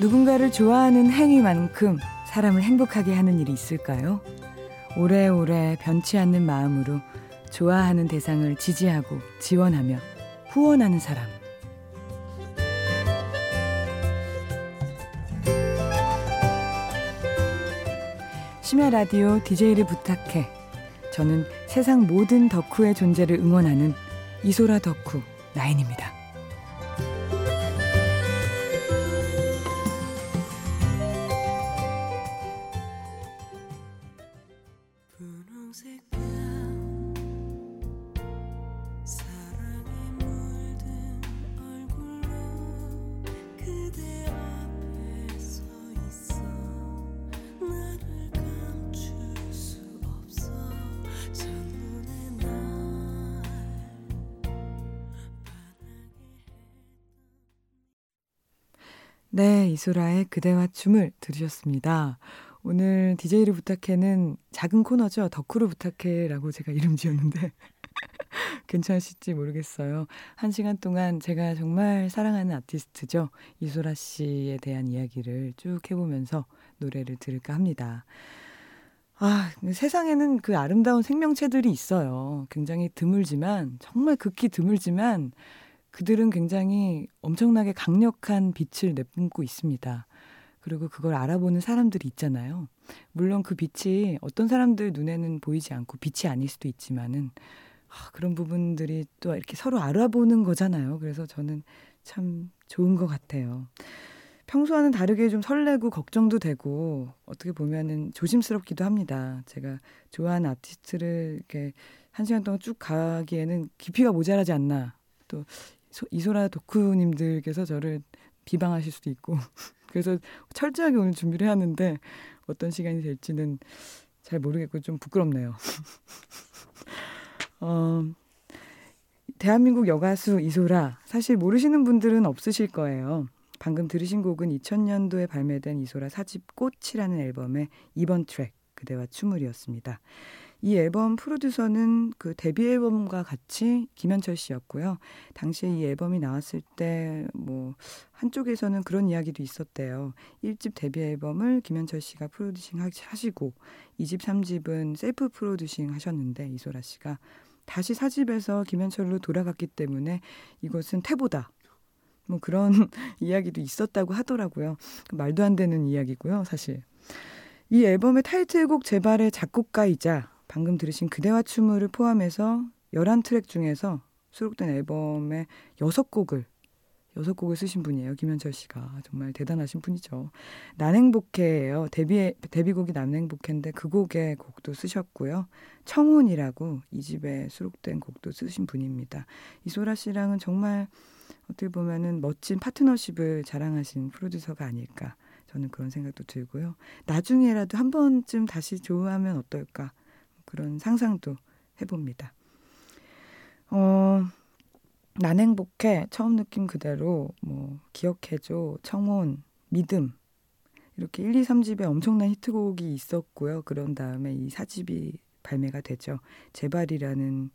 누군가를 좋아하는 행위만큼 사람을 행복하게 하는 일이 있을까요? 오래오래 변치 않는 마음으로 좋아하는 대상을 지지하고 지원하며 후원하는 사람. 심야 라디오 DJ를 부탁해. 저는 세상 모든 덕후의 존재를 응원하는 이소라 덕후 나인입니다. 네, 이소라의 그대와 춤을 들으셨습니다. 오늘 DJ를 부탁해는 작은 코너죠. 덕후를 부탁해라고 제가 이름 지었는데 괜찮으실지 모르겠어요. 한 시간 동안 제가 정말 사랑하는 아티스트죠. 이소라 씨에 대한 이야기를 쭉 해보면서 노래를 들을까 합니다. 아, 세상에는 그 아름다운 생명체들이 있어요. 굉장히 드물지만, 정말 극히 드물지만, 그들은 굉장히 엄청나게 강력한 빛을 내뿜고 있습니다. 그리고 그걸 알아보는 사람들이 있잖아요. 물론 그 빛이 어떤 사람들 눈에는 보이지 않고 빛이 아닐 수도 있지만은 아, 그런 부분들이 또 이렇게 서로 알아보는 거잖아요. 그래서 저는 참 좋은 것 같아요. 평소와는 다르게 좀 설레고 걱정도 되고 어떻게 보면은 조심스럽기도 합니다. 제가 좋아하는 아티스트를 이렇게 한 시간 동안 쭉 가기에는 깊이가 모자라지 않나. 또 이소라 덕후님들께서 저를 비방하실 수도 있고 그래서 철저하게 오늘 준비를 해왔는데 어떤 시간이 될지는 잘 모르겠고 좀 부끄럽네요. 어, 대한민국 여가수 이소라 사실 모르시는 분들은 없으실 거예요. 방금 들으신 곡은 2000년도에 발매된 이소라 사집 꽃이라는 앨범의 2번 트랙 그대와 춤을이었습니다. 이 앨범 프로듀서는 그 데뷔 앨범과 같이 김현철 씨였고요. 당시에 이 앨범이 나왔을 때 뭐 한쪽에서는 그런 이야기도 있었대요. 1집 데뷔 앨범을 김현철 씨가 producing 하시고 2집, 3집은 셀프 producing 하셨는데 이소라 씨가 다시 4집에서 김현철로 돌아갔기 때문에 이것은 퇴보다. 뭐 그런 이야기도 있었다고 하더라고요. 말도 안 되는 이야기고요, 사실. 이 앨범의 타이틀곡 제발의 작곡가이자 방금 들으신 그대와 춤을 포함해서 11트랙 중에서 수록된 앨범의 6곡을 6곡을 쓰신 분이에요. 김현철 씨가. 정말 대단하신 분이죠. 난행복해예요. 데뷔 데뷔곡이 난행복해인데 그 곡의 곡도 쓰셨고요. 청혼이라고 이 집에 수록된 곡도 쓰신 분입니다. 이소라 씨랑은 정말 어떻게 보면은 멋진 파트너십을 자랑하신 프로듀서가 아닐까 저는 그런 생각도 들고요. 나중에라도 한 번쯤 다시 좋아하면 어떨까 그런 상상도 해봅니다. 어, 난 행복해 처음 느낌 그대로 뭐 기억해줘 청혼 믿음 이렇게 1, 2, 3집에 엄청난 히트곡이 있었고요. 그런 다음에 이 4집이 발매가 되죠. 제발이라는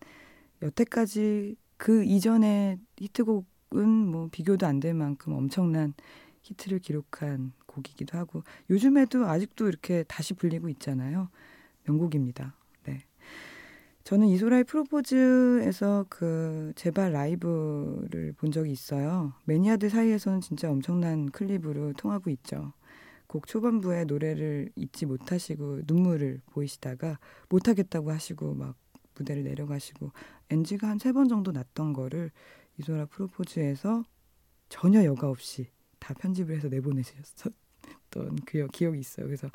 여태까지 그 이전의 히트곡은 뭐 비교도 안 될 만큼 엄청난 히트를 기록한 곡이기도 하고 요즘에도 아직도 이렇게 다시 불리고 있잖아요. 명곡입니다. 저는 이소라의 프로포즈에서 그 제발 라이브를 본 적이 있어요. 매니아들 사이에서는 진짜 엄청난 클립으로 통하고 있죠. 곡 초반부에 노래를 잊지 못하시고 눈물을 보이시다가 못하겠다고 하시고 막 무대를 내려가시고 NG가 한 세 번 정도 났던 거를 이소라 프로포즈에서 전혀 여과 없이 다 편집을 해서 내보내셨던 그 기억이 있어요. 그래서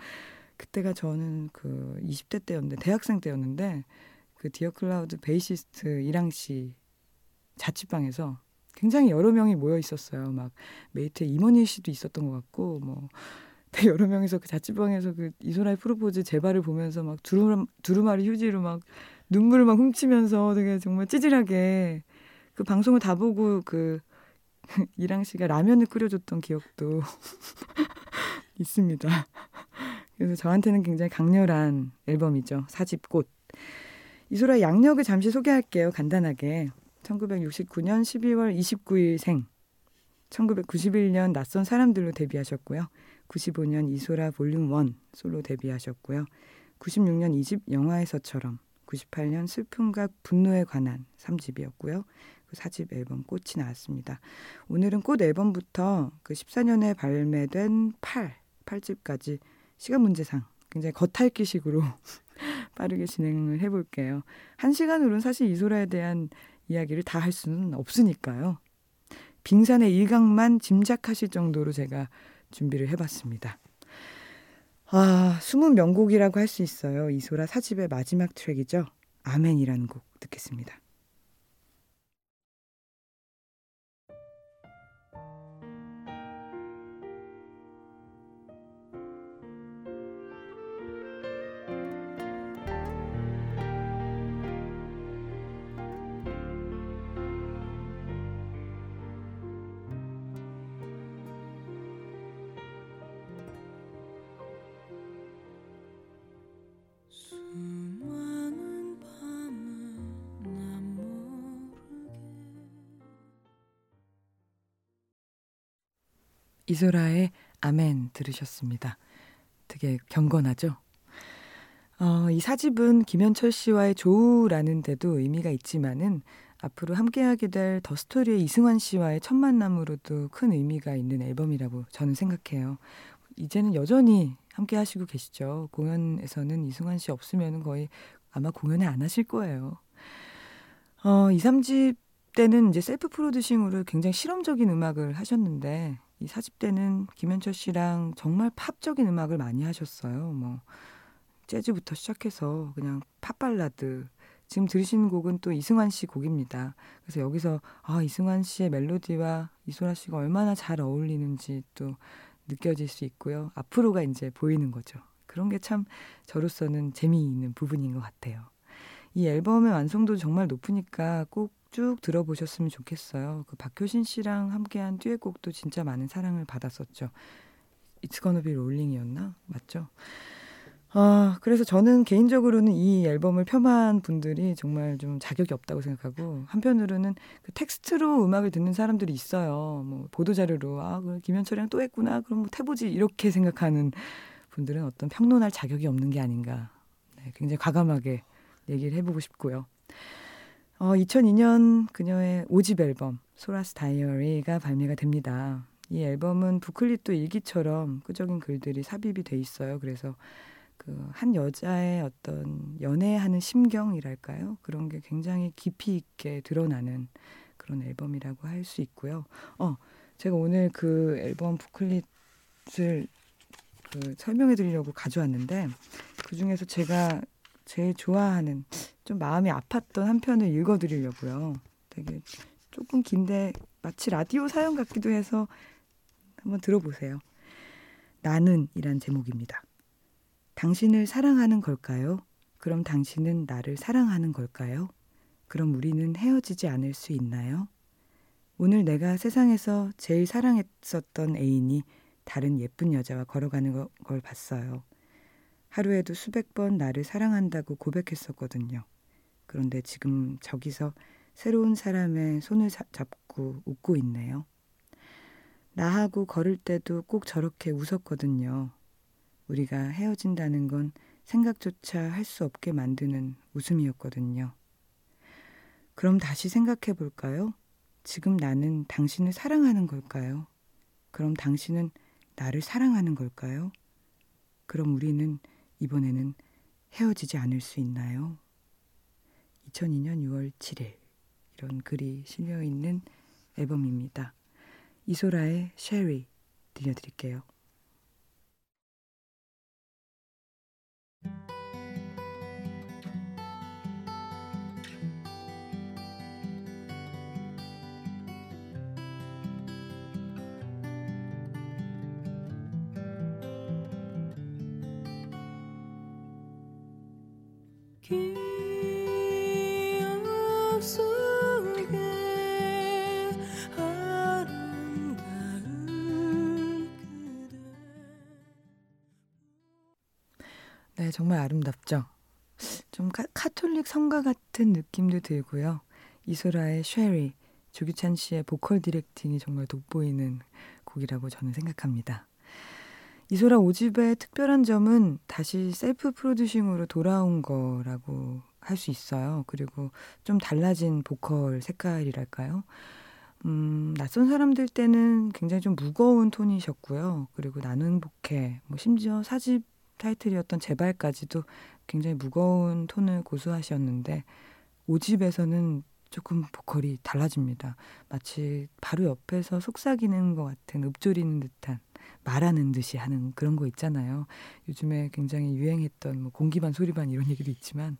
그때가 저는 그 20대 때였는데 대학생 때였는데 그 디어 클라우드 베이시스트 이랑 씨 자취방에서 굉장히 여러 명이 모여 있었어요. 막 메이트 임헌일 씨도 있었던 것 같고 뭐 여러 명이서 그 자취방에서 그 이소라의 프로포즈 제발을 보면서 막 두루마, 두루마리 휴지로 막 눈물을 막 훔치면서 되게 정말 찌질하게 그 방송을 다 보고 그 이랑 씨가 라면을 끓여줬던 기억도 있습니다. 그래서 저한테는 굉장히 강렬한 앨범이죠. 사집 꽃. 이소라 양력을 잠시 소개할게요. 간단하게. 1969년 12월 29일 생. 1991년 낯선 사람들로 데뷔하셨고요. 95년 이소라 볼륨 1 솔로 데뷔하셨고요. 96년 이집 영화에서처럼 98년 슬픔과 분노에 관한 3집이었고요. 그 4집 앨범 꽃이 나왔습니다. 오늘은 꽃 앨범부터 그 14년에 발매된 8, 8집까지 시간 문제상 굉장히 겉핥기식으로 빠르게 진행을 해볼게요. 한 시간으로는 사실 이소라에 대한 이야기를 다 할 수는 없으니까요. 빙산의 일각만 짐작하실 정도로 제가 준비를 해봤습니다. 아, 숨은 명곡이라고 할 수 있어요. 이소라 사집의 마지막 트랙이죠. 아멘이라는 곡 듣겠습니다. 이소라의 아멘 들으셨습니다. 되게 경건하죠? 어, 이 사집은 김현철 씨와의 조우라는 데도 의미가 있지만은 앞으로 함께하게 될 더 스토리의 이승환 씨와의 첫 만남으로도 큰 의미가 있는 앨범이라고 저는 생각해요. 이제는 여전히 함께 하시고 계시죠. 공연에서는 이승환 씨 없으면 거의 아마 공연을 안 하실 거예요. 어, 2, 3집 때는 이제 self producing으로 굉장히 실험적인 음악을 하셨는데 이 사집 때는 김현철 씨랑 정말 팝적인 음악을 많이 하셨어요. 뭐 재즈부터 시작해서 그냥 팝 발라드. 지금 들으신 곡은 또 이승환 씨 곡입니다. 그래서 여기서 아 이승환 씨의 멜로디와 이소라 씨가 얼마나 잘 어울리는지 또 느껴질 수 있고요. 앞으로가 이제 보이는 거죠. 그런 게 참 저로서는 재미있는 부분인 것 같아요. 이 앨범의 완성도 정말 높으니까 꼭 쭉 들어보셨으면 좋겠어요. 그 박효신 씨랑 함께한 듀엣곡도 진짜 많은 사랑을 받았었죠. It's Gonna Be Rolling이었나? 맞죠? 아, 그래서 저는 개인적으로는 이 앨범을 폄하한 분들이 정말 좀 자격이 없다고 생각하고 한편으로는 그 텍스트로 음악을 듣는 사람들이 있어요. 뭐 보도 자료로 아, 그 김현철이랑 또 했구나. 그럼 뭐 태보지 이렇게 생각하는 분들은 어떤 평론할 자격이 없는 게 아닌가. 네, 굉장히 과감하게 얘기를 해보고 싶고요. 어, 2002년 그녀의 5집 앨범 소라스 다이어리가 발매가 됩니다. 이 앨범은 부클릿도 일기처럼 끄적인 글들이 삽입이 돼 있어요. 그래서 그 한 여자의 어떤 연애하는 심경이랄까요? 그런 게 굉장히 깊이 있게 드러나는 그런 앨범이라고 할 수 있고요. 어, 제가 오늘 그 앨범 부클릿을 그 설명해 드리려고 가져왔는데 그 중에서 제가 제일 좋아하는 좀 마음이 아팠던 한 편을 읽어 드리려고요. 되게 조금 긴데 마치 라디오 사연 같기도 해서 한번 들어보세요. 나는 이란 제목입니다. 당신을 사랑하는 걸까요? 그럼 당신은 나를 사랑하는 걸까요? 그럼 우리는 헤어지지 않을 수 있나요? 오늘 내가 세상에서 제일 사랑했었던 애인이 다른 예쁜 여자와 걸어가는 걸 봤어요. 하루에도 수백 번 나를 사랑한다고 고백했었거든요. 그런데 지금 저기서 새로운 사람의 손을 잡고 웃고 있네요. 나하고 걸을 때도 꼭 저렇게 웃었거든요. 우리가 헤어진다는 건 생각조차 할 수 없게 만드는 웃음이었거든요. 그럼 다시 생각해 볼까요? 지금 나는 당신을 사랑하는 걸까요? 그럼 당신은 나를 사랑하는 걸까요? 그럼 우리는 이번에는 헤어지지 않을 수 있나요? 2002년 6월 7일 이런 글이 실려 있는 앨범입니다. 이소라의 쉐리 들려드릴게요. 네, 정말 아름답죠. 좀 카톨릭 성가 같은 느낌도 들고요. 이소라의 쉐리 조규찬 씨의 보컬 directing이 정말 돋보이는 곡이라고 저는 생각합니다. 이소라 5집의 특별한 점은 다시 self producing으로 돌아온 거라고 할 수 있어요. 그리고 좀 달라진 보컬 색깔이랄까요? 음, 낯선 사람들 때는 굉장히 좀 무거운 톤이셨고요. 그리고 난 행복해, 뭐 심지어 사집 타이틀이었던 제발까지도 굉장히 무거운 톤을 고수하셨는데 5집에서는 조금 보컬이 달라집니다. 마치 바로 옆에서 속삭이는 것 같은 읊조리는 듯한 말하는 듯이 하는 그런 거 있잖아요. 요즘에 굉장히 유행했던 뭐 공기반 소리반 이런 얘기도 있지만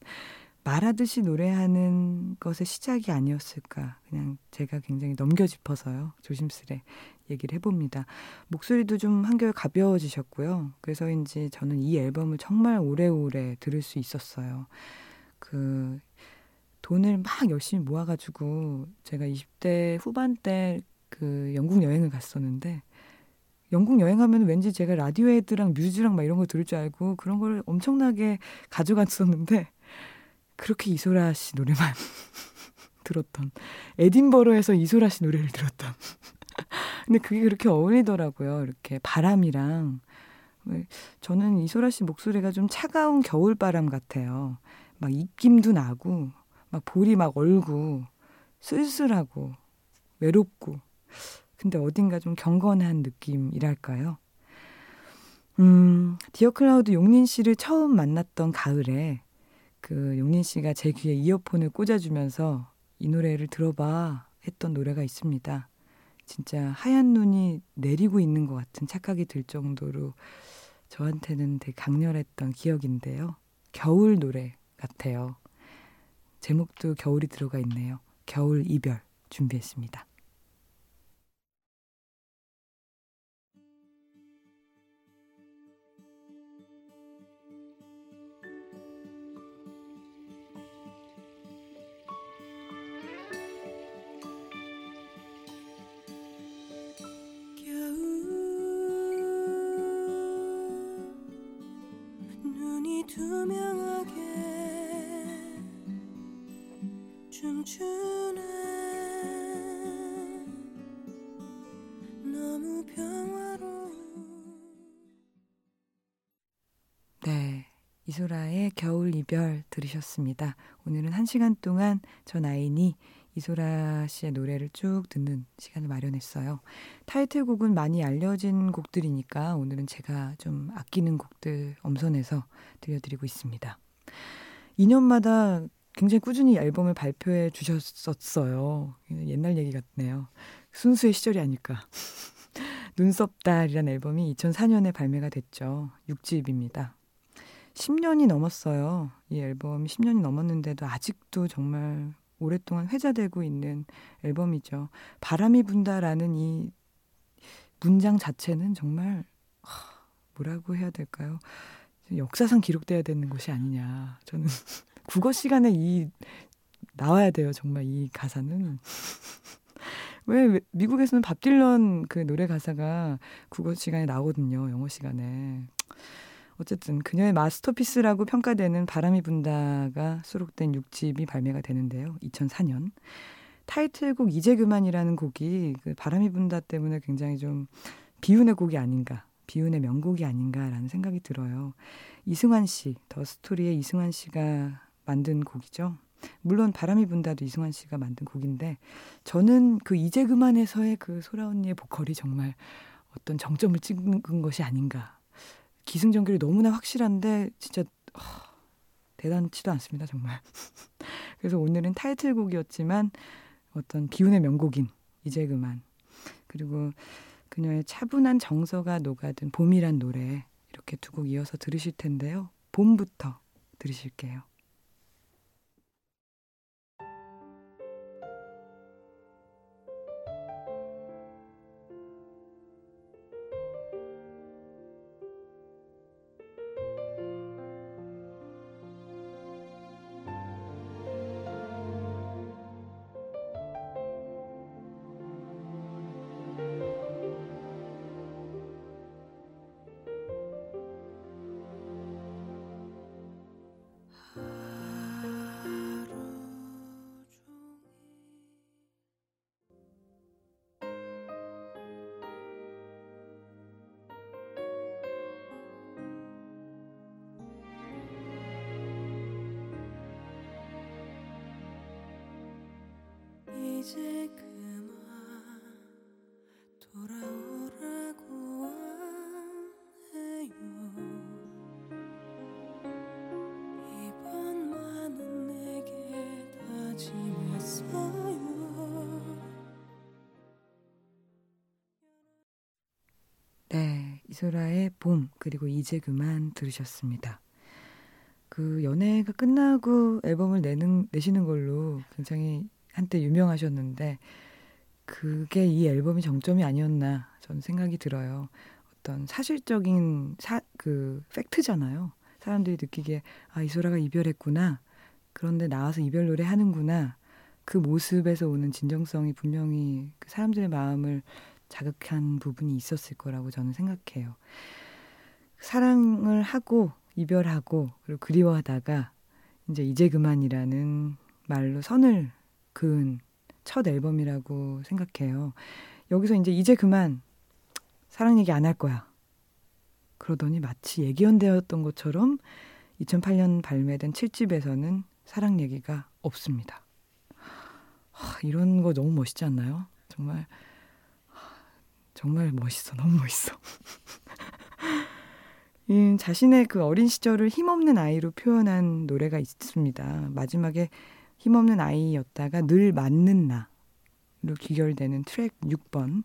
말하듯이 노래하는 것의 시작이 아니었을까. 그냥 제가 굉장히 넘겨짚어서요. 조심스레 얘기를 해봅니다. 목소리도 좀 한결 가벼워지셨고요. 그래서인지 저는 이 앨범을 정말 오래오래 들을 수 있었어요. 그 돈을 막 열심히 모아가지고 제가 20대 후반 때 그 영국 여행을 갔었는데 영국 여행하면 왠지 제가 라디오헤드랑 뮤즈랑 막 이런 거 들을 줄 알고 그런 걸 엄청나게 가져갔었는데 그렇게 이소라 씨 노래만 들었던 에딘버러에서 이소라 씨 노래를 들었던. 근데 그게 그렇게 어울리더라고요. 이렇게 바람이랑. 저는 이소라 씨 목소리가 좀 차가운 겨울 바람 같아요. 막 입김도 나고 막 볼이 막 얼고 쓸쓸하고 외롭고 근데 어딘가 좀 경건한 느낌이랄까요? 음, 디어 클라우드 용린 씨를 처음 만났던 가을에 그 용린 씨가 제 귀에 이어폰을 꽂아주면서 이 노래를 들어봐 했던 노래가 있습니다. 진짜 하얀 눈이 내리고 있는 것 같은 착각이 들 정도로 저한테는 되게 강렬했던 기억인데요. 겨울 노래 같아요. 제목도 겨울이 들어가 있네요. 겨울 이별 준비했습니다. 이소라의 겨울 이별 들으셨습니다. 오늘은 한 시간 동안 저 나인이 이소라 씨의 노래를 쭉 듣는 시간을 마련했어요. 타이틀곡은 많이 알려진 곡들이니까 오늘은 제가 좀 아끼는 곡들 엄선해서 들려드리고 있습니다. 2년마다 굉장히 꾸준히 앨범을 발표해 주셨었어요. 옛날 얘기 같네요. 순수의 시절이 아닐까. 눈썹달이라는 앨범이 2004년에 발매가 됐죠. 6집입니다. 10년이 넘었어요. 이 앨범이 10년이 넘었는데도 아직도 정말 오랫동안 회자되고 있는 앨범이죠. 바람이 분다라는 이 문장 자체는 정말 뭐라고 해야 될까요? 역사상 기록돼야 되는 것이 아니냐. 저는 국어 시간에 이 나와야 돼요. 정말 이 가사는. 왜 미국에서는 밥 딜런 그 노래 가사가 국어 시간에 나오거든요. 영어 시간에. 어쨌든 그녀의 마스터피스라고 평가되는 바람이 분다가 수록된 6집이 발매가 되는데요. 2004년. 타이틀곡 이제 그만이라는 곡이 그 바람이 분다 때문에 굉장히 좀 비운의 곡이 아닌가, 비운의 명곡이 아닌가라는 생각이 들어요. 이승환 씨, 더 스토리의 이승환 씨가 만든 곡이죠. 물론 바람이 분다도 이승환 씨가 만든 곡인데 저는 그 이제 그만에서의 그 소라 언니의 보컬이 정말 어떤 정점을 찍은 것이 아닌가 기승전결이 너무나 확실한데 진짜 어, 대단치도 않습니다 정말. 그래서 오늘은 타이틀곡이었지만 어떤 기운의 명곡인 이제 그만 그리고 그녀의 차분한 정서가 녹아든 봄이란 노래 이렇게 두 곡 이어서 들으실 텐데요. 봄부터 들으실게요. 네, 이소라의 봄 그리고 이제 그만 들으셨습니다. 그 연애가 끝나고 앨범을 내는 내시는 걸로 굉장히 한때 유명하셨는데 그게 이 앨범이 정점이 아니었나 저는 생각이 들어요. 어떤 사실적인 사, 그 팩트잖아요. 사람들이 느끼기에 아 이소라가 이별했구나. 그런데 나와서 이별 노래 하는구나. 그 모습에서 오는 진정성이 분명히 그 사람들의 마음을 자극한 부분이 있었을 거라고 저는 생각해요. 사랑을 하고 이별하고 그리고 그리워하다가 이제 이제 그만이라는 말로 선을 그은 첫 앨범이라고 생각해요. 여기서 이제 이제 그만 사랑 얘기 안 할 거야. 그러더니 마치 예견되었던 것처럼 2008년 발매된 7집에서는 사랑 얘기가 없습니다. 하, 이런 거 너무 멋있지 않나요? 정말 정말 멋있어. 너무 멋있어. 음, 자신의 그 어린 시절을 힘없는 아이로 표현한 노래가 있습니다. 마지막에 힘없는 아이였다가 늘 맞는 나로 귀결되는 트랙 6번.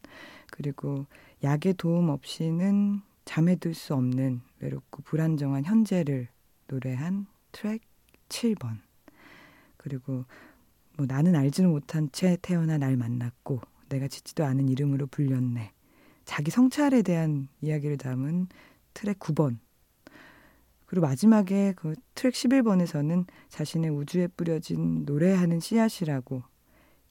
그리고 약의 도움 없이는 잠에 들 수 없는 외롭고 불안정한 현재를 노래한 트랙 7번. 그리고 뭐 나는 알지는 못한 채 태어나 날 만났고 내가 짓지도 않은 이름으로 불렸네. 자기 성찰에 대한 이야기를 담은 트랙 9번. 그리고 마지막에 그 트랙 11번에서는 자신의 우주에 뿌려진 노래하는 씨앗이라고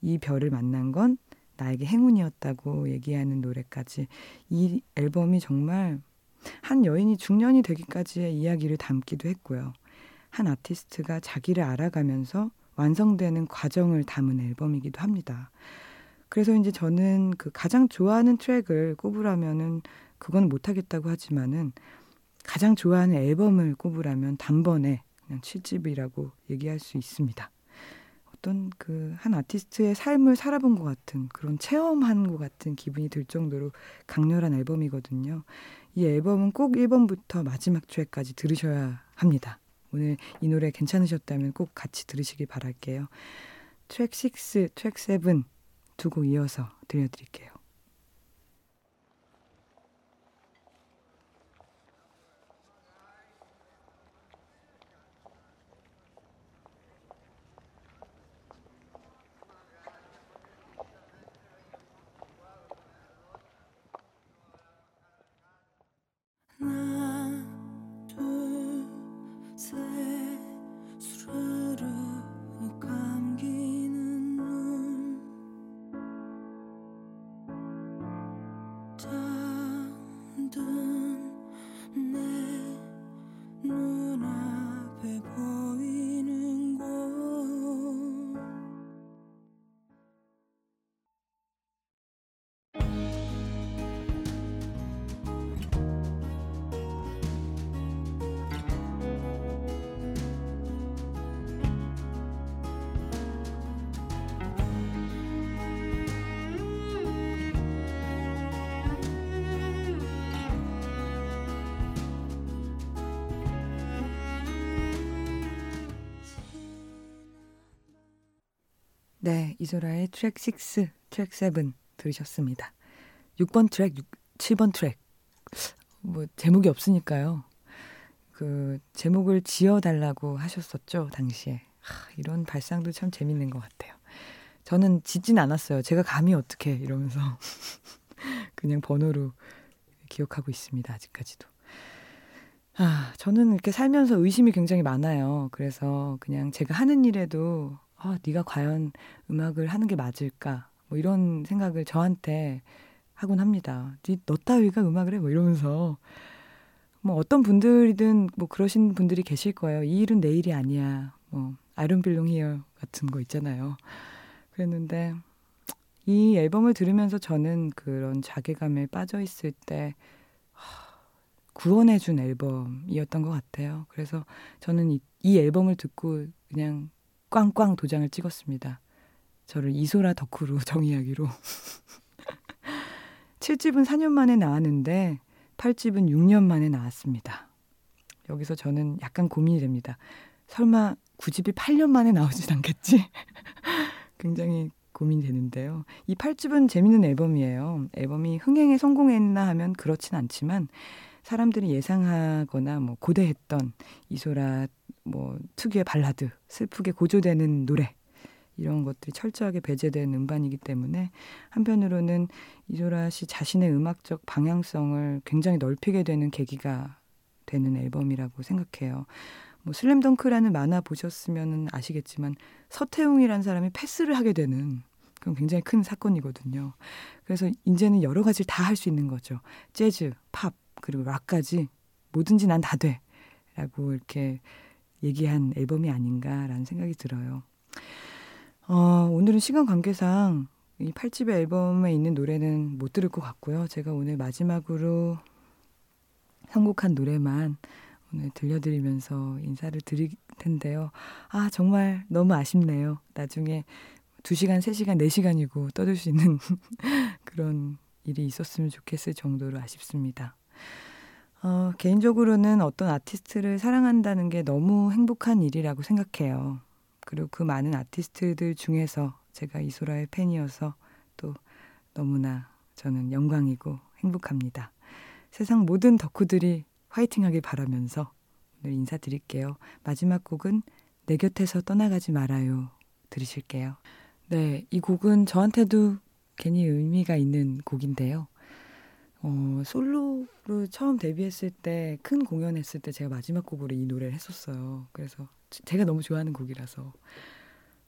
이 별을 만난 건 나에게 행운이었다고 얘기하는 노래까지 이 앨범이 정말 한 여인이 중년이 되기까지의 이야기를 담기도 했고요. 한 아티스트가 자기를 알아가면서 완성되는 과정을 담은 앨범이기도 합니다. 그래서 이제 저는 그 가장 좋아하는 트랙을 꼽으라면은 그건 못하겠다고 하지만은 가장 좋아하는 앨범을 꼽으라면 단번에 그냥 7집이라고 얘기할 수 있습니다. 어떤 그 한 아티스트의 삶을 살아본 것 같은 그런 체험한 것 같은 기분이 들 정도로 강렬한 앨범이거든요. 이 앨범은 꼭 1번부터 마지막 트랙까지 들으셔야 합니다. 오늘 이 노래 괜찮으셨다면 꼭 같이 들으시길 바랄게요. 트랙 6, 트랙 7 두 곡 이어서 들려드릴게요. 네, 이소라의 트랙 6, 트랙 7 들으셨습니다. 6번 트랙, 6, 7번 트랙. 뭐 제목이 없으니까요. 그 제목을 지어 달라고 하셨었죠, 당시에. 하, 이런 발상도 참 재밌는 것 같아요. 저는 짓진 않았어요. 제가 감히 어떻게 이러면서 그냥 번호로 기억하고 있습니다. 아직까지도. 아, 저는 이렇게 살면서 의심이 굉장히 많아요. 그래서 그냥 제가 하는 일에도 아, 네가 과연 음악을 하는 게 맞을까? 뭐 이런 생각을 저한테 하곤 합니다. 너 따위가 음악을 해? 뭐 이러면서 뭐 어떤 분들이든 뭐 그러신 분들이 계실 거예요. 이 일은 내 일이 아니야. 뭐 아이론 빌롱 히어 같은 거 있잖아요. 그랬는데 이 앨범을 들으면서 저는 그런 자괴감에 빠져 있을 때 구원해준 앨범이었던 것 같아요. 그래서 저는 이, 이 앨범을 듣고 그냥 꽝꽝 도장을 찍었습니다. 저를 이소라 덕후로 정의하기로 7집은 4년 만에 나왔는데 8집은 6년 만에 나왔습니다. 여기서 저는 약간 고민이 됩니다. 설마 9집이 8년 만에 나오진 않겠지? 굉장히 고민이 되는데요. 이 8집은 재밌는 앨범이에요. 앨범이 흥행에 성공했나 하면 그렇진 않지만 사람들이 예상하거나 뭐 고대했던 이소라 뭐 특유의 발라드, 슬프게 고조되는 노래 이런 것들이 철저하게 배제된 음반이기 때문에 한편으로는 이소라 씨 자신의 음악적 방향성을 굉장히 넓히게 되는 계기가 되는 앨범이라고 생각해요. 뭐 슬램덩크라는 만화 보셨으면 아시겠지만 서태웅이라는 사람이 패스를 하게 되는 그건 굉장히 큰 사건이거든요. 그래서 이제는 여러 가지를 다 할 수 있는 거죠. 재즈, 팝, 그리고 락까지 뭐든지 난 다 돼. 라고 이렇게 얘기한 앨범이 아닌가라는 생각이 들어요. 어, 오늘은 시간 관계상 이 8집의 앨범에 있는 노래는 못 들을 것 같고요. 제가 오늘 마지막으로 선곡한 노래만 오늘 들려드리면서 인사를 드릴 텐데요. 아, 정말 너무 아쉽네요. 나중에 2시간, 3시간, 4시간이고 떠들 수 있는 그런 일이 있었으면 좋겠을 정도로 아쉽습니다. 어, 개인적으로는 어떤 아티스트를 사랑한다는 게 너무 행복한 일이라고 생각해요. 그리고 그 많은 아티스트들 중에서 제가 이소라의 팬이어서 또 너무나 저는 영광이고 행복합니다. 세상 모든 덕후들이 화이팅하길 바라면서 오늘 인사드릴게요. 마지막 곡은 내 곁에서 떠나가지 말아요. 들으실게요. 네, 이 곡은 저한테도 괜히 의미가 있는 곡인데요. 어, 솔로로 처음 데뷔했을 때, 큰 공연했을 때 제가 마지막 곡으로 이 노래를 했었어요. 그래서 제가 너무 좋아하는 곡이라서.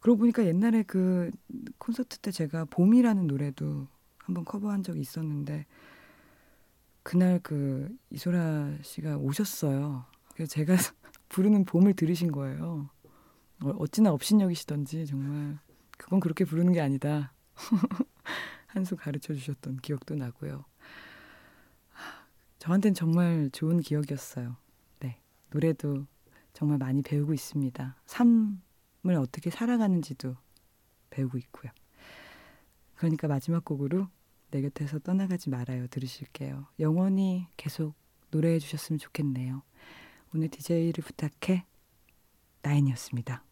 그러고 보니까 옛날에 그 콘서트 때 제가 봄이라는 노래도 한번 커버한 적이 있었는데, 그날 그 이소라 씨가 오셨어요. 그래서 제가 부르는 봄을 들으신 거예요. 어, 어찌나 업신여기시던지 정말 그건 그렇게 부르는 게 아니다. 한 수 가르쳐 주셨던 기억도 나고요. 저한테는 정말 좋은 기억이었어요. 네. 노래도 정말 많이 배우고 있습니다. 삶을 어떻게 살아가는지도 배우고 있고요. 그러니까 마지막 곡으로 내 곁에서 떠나가지 말아요. 들으실게요. 영원히 계속 노래해 주셨으면 좋겠네요. 오늘 DJ를 부탁해 나인이었습니다.